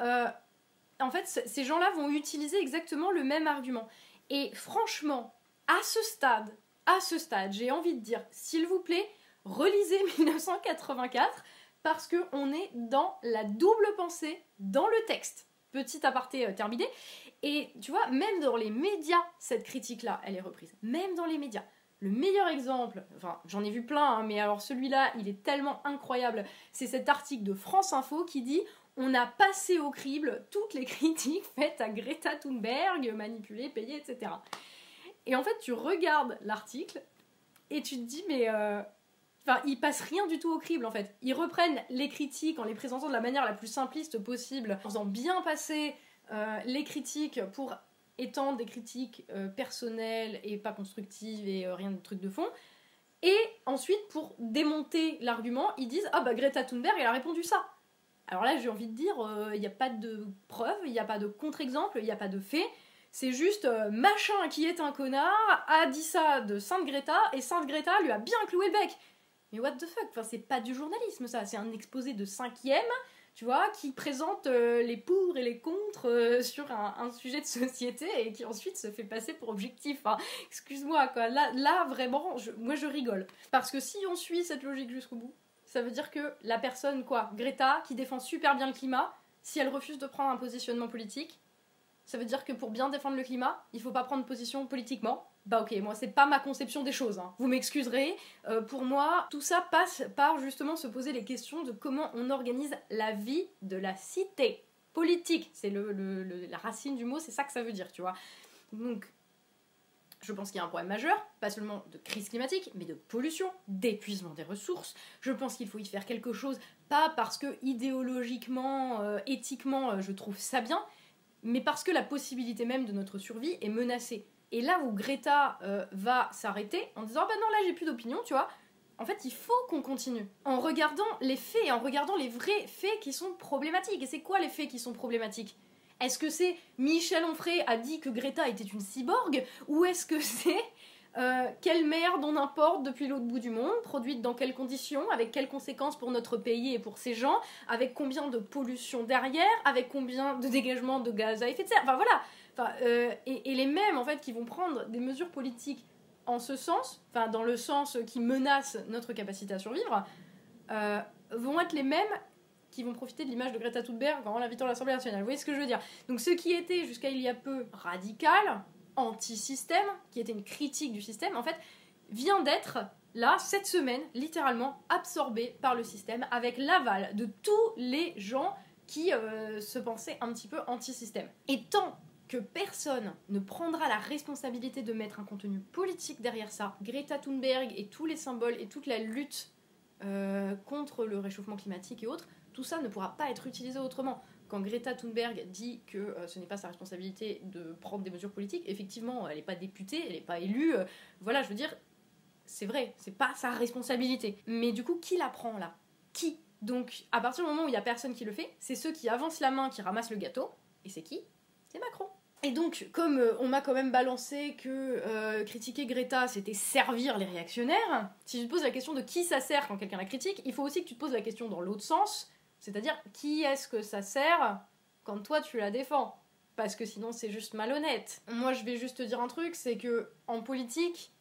en fait, ces gens-là vont utiliser exactement le même argument. Et franchement, à ce stade, à ce stade, j'ai envie de dire, s'il vous plaît, relisez 1984 parce que on est dans la double pensée dans le texte. Petit aparté euh, terminé. Et tu vois, même dans les médias, cette critique-là, elle est reprise. Même dans les médias. Le meilleur exemple, enfin j'en ai vu plein, hein, mais alors celui-là, il est tellement incroyable, c'est cet article de France Info qui dit on a passé au crible toutes les critiques faites à Greta Thunberg, manipulée, payée, etc. Et en fait, tu regardes l'article et tu te dis, mais. Euh... Enfin, ils passent rien du tout au crible en fait. Ils reprennent les critiques en les présentant de la manière la plus simpliste possible, en faisant bien passer euh, les critiques pour étendre des critiques euh, personnelles et pas constructives et rien de truc de fond. Et ensuite, pour démonter l'argument, ils disent Ah bah Greta Thunberg, elle a répondu ça. Alors là, j'ai envie de dire, euh, il n'y a pas de preuve, il n'y a pas de contre-exemple, il n'y a pas de fait. C'est juste euh, machin qui est un connard a dit ça de Sainte Greta et Sainte Greta lui a bien cloué le bec. Mais what the fuck? Enfin, c'est pas du journalisme ça, c'est un exposé de cinquième, tu vois, qui présente euh, les pour et les contre sur un, sujet de société et qui ensuite se fait passer pour objectif. Enfin, excuse-moi quoi, là, là vraiment, moi je rigole. Parce que si on suit cette logique jusqu'au bout, ça veut dire que la personne, quoi, Greta, qui défend super bien le climat, si elle refuse de prendre un positionnement politique, ça veut dire que pour bien défendre le climat, il faut pas prendre position politiquement. Bah ok, moi c'est pas ma conception des choses. Hein. Vous m'excuserez. Euh, pour moi, tout ça passe par justement se poser les questions de comment on organise la vie de la cité politique. C'est le, la racine du mot, c'est ça que ça veut dire, tu vois. Donc je pense qu'il y a un problème majeur, pas seulement de crise climatique, mais de pollution, d'épuisement des ressources. Je pense qu'il faut y faire quelque chose, pas parce que idéologiquement, euh, éthiquement, euh, je trouve ça bien, mais parce que la possibilité même de notre survie est menacée. Et là où Greta euh, va s'arrêter en disant ah ben non là j'ai plus d'opinion, tu vois. En fait, il faut qu'on continue en regardant les faits, en regardant les vrais faits qui sont problématiques. Et c'est quoi les faits qui sont problématiques? Est-ce que c'est Michel Onfray a dit que Greta était une cyborg Ou est-ce que c'est Euh, quelle merde on importe depuis l'autre bout du monde, produite dans quelles conditions, avec quelles conséquences pour notre pays et pour ses gens, avec combien de pollution derrière, avec combien de dégagement de gaz à effet de serre? Enfin voilà. Enfin, euh, et, les mêmes en fait qui vont prendre des mesures politiques en ce sens, enfin dans le sens qui menace notre capacité à survivre, euh, vont être les mêmes qui vont profiter de l'image de Greta Thunberg en l'invitant à l'Assemblée nationale. Vous voyez ce que je veux dire? Donc ce qui était jusqu'à il y a peu radical, anti-système, qui était une critique du système, en fait, vient d'être là, cette semaine, littéralement absorbé par le système avec l'aval de tous les gens qui euh, se pensaient un petit peu anti-système. Et tant que personne ne prendra la responsabilité de mettre un contenu politique derrière ça, Greta Thunberg et tous les symboles et toute la lutte euh, contre le réchauffement climatique et autres, tout ça ne pourra pas être utilisé autrement quand Greta Thunberg dit que euh, ce n'est pas sa responsabilité de prendre des mesures politiques, effectivement, elle n'est pas députée, elle n'est pas élue. Euh, voilà, je veux dire, c'est vrai, c'est pas sa responsabilité. Mais du coup, qui la prend là? Qui? Donc, à partir du moment où il y a personne qui le fait, c'est ceux qui avancent la main qui ramassent le gâteau. Et c'est qui? C'est Macron. Et donc, comme euh, on m'a quand même balancé que critiquer Greta, c'était servir les réactionnaires, si tu te poses la question de qui ça sert quand quelqu'un la critique, il faut aussi que tu te poses la question dans l'autre sens c'est-à-dire, qui est-ce que ça sert quand toi tu la défends? Parce que sinon c'est juste malhonnête. Moi je vais juste te dire un truc, c'est que en politique,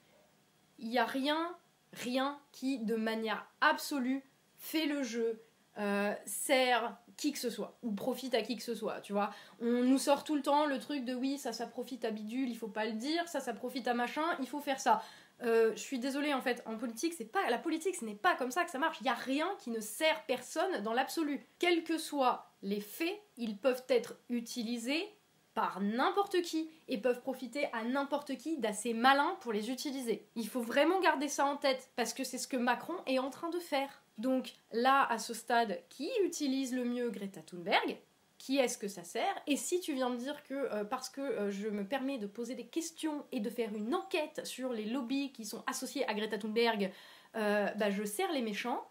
il n'y a rien, rien qui de manière absolue fait le jeu, euh, sert qui que ce soit, ou profite à qui que ce soit, tu vois. On nous sort tout le temps le truc de oui, ça, ça profite à bidule, il faut pas le dire, ça, ça profite à machin, il faut faire ça. Euh, je suis désolée en fait, en politique, c'est pas la politique, ce n'est pas comme ça que ça marche. Il y a rien qui ne sert personne dans l'absolu. Quels que soient les faits, ils peuvent être utilisés par n'importe qui et peuvent profiter à n'importe qui d'assez malin pour les utiliser. Il faut vraiment garder ça en tête parce que c'est ce que Macron est en train de faire. Donc là, à ce stade, qui utilise le mieux Greta Thunberg? Qui est-ce que ça sert. Et si tu viens me dire que euh, parce que euh, je me permets de poser des questions et de faire une enquête sur les lobbies qui sont associés à Greta Thunberg, euh, bah, je sers les méchants,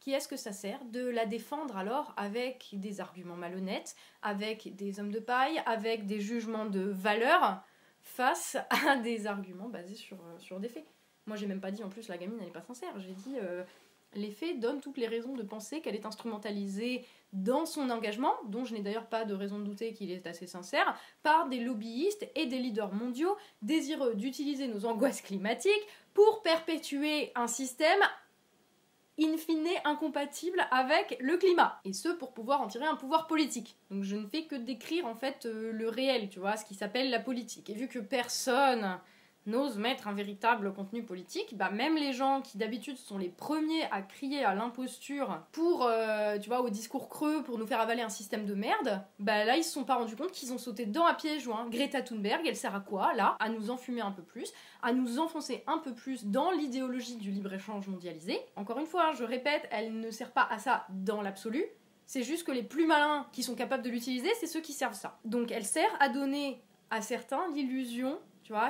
qui est-ce que ça sert de la défendre alors avec des arguments malhonnêtes, avec des hommes de paille, avec des jugements de valeur face à des arguments basés sur, sur des faits. Moi j'ai même pas dit en plus la gamine elle n'est pas sincère, j'ai dit les faits donnent toutes les raisons de penser qu'elle est instrumentalisée dans son engagement, dont je n'ai d'ailleurs pas de raison de douter qu'il est assez sincère, par des lobbyistes et des leaders mondiaux désireux d'utiliser nos angoisses climatiques pour perpétuer un système in fine incompatible avec le climat. Et ce, pour pouvoir en tirer un pouvoir politique. Donc je ne fais que décrire en fait euh, le réel, tu vois, ce qui s'appelle la politique. Et vu que personne n'ose mettre un véritable contenu politique, bah même les gens qui d'habitude sont les premiers à crier à l'imposture pour, euh, tu vois, au discours creux pour nous faire avaler un système de merde, bah là ils se sont pas rendus compte qu'ils ont sauté dedans à pieds joints. Greta Thunberg, elle sert à quoi là? À nous enfumer un peu plus, à nous enfoncer un peu plus dans l'idéologie du libre-échange mondialisé. Encore une fois, je répète, elle ne sert pas à ça dans l'absolu. C'est juste que les plus malins qui sont capables de l'utiliser, c'est ceux qui servent ça. Donc elle sert à donner à certains l'illusion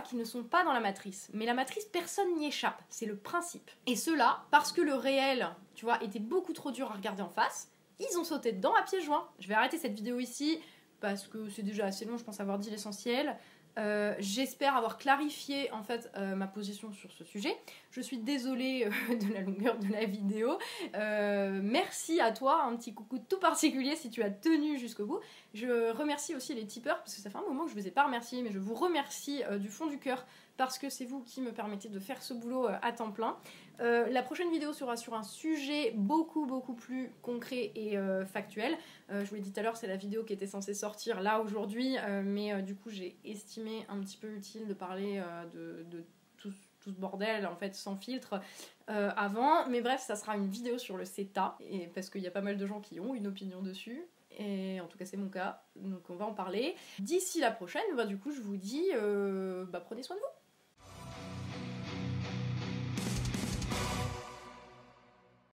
qui ne sont pas dans la matrice. Mais la matrice, personne n'y échappe, c'est le principe. Et cela, parce que le réel, tu vois, était beaucoup trop dur à regarder en face, ils ont sauté dedans à pieds joints. Je vais arrêter cette vidéo ici, parce que c'est déjà assez long, je pense avoir dit l'essentiel. Euh, j'espère avoir clarifié en fait euh, ma position sur ce sujet. Je suis désolée euh, de la longueur de la vidéo. merci à toi, un petit coucou tout particulier si tu as tenu jusqu'au bout. Je remercie aussi les tipeurs parce que ça fait un moment que je ne vous ai pas remercié, mais je vous remercie du fond du cœur parce que c'est vous qui me permettez de faire ce boulot à temps plein. Euh, la prochaine vidéo sera sur un sujet beaucoup beaucoup plus concret et euh, factuel. je vous l'ai dit tout à l'heure, c'est la vidéo qui était censée sortir là aujourd'hui, mais du coup j'ai estimé un petit peu utile de parler de, tout, ce bordel en fait sans filtre avant. Mais bref, ça sera une vidéo sur le CETA, et, parce qu'il y a pas mal de gens qui ont une opinion dessus et en tout cas c'est mon cas, donc on va en parler. D'ici la prochaine, bah, du coup je vous dis, bah, prenez soin de vous.